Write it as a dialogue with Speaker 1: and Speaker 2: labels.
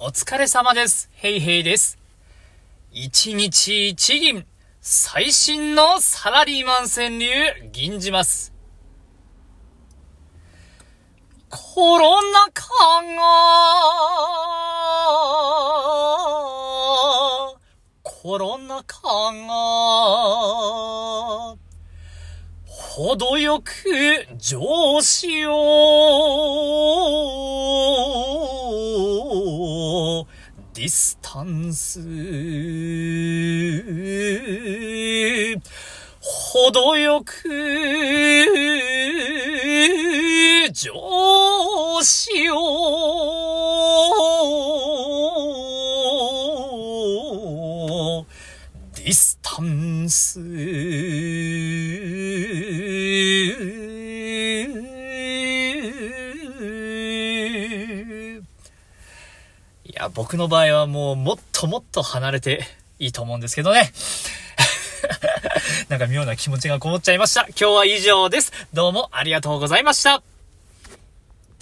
Speaker 1: お疲れ様です。ヘイヘイです。一日一銀、最新のサラリーマン川柳、銀じます。コロナ禍が、コロナ禍が、程よく上司を、ディスタンス、程よく、上司を、ディスタンス。いや、僕の場合はもうもっともっと離れていいと思うんですけどね。なんか妙な気持ちがこもっちゃいました。今日は以上です。どうもありがとうございました。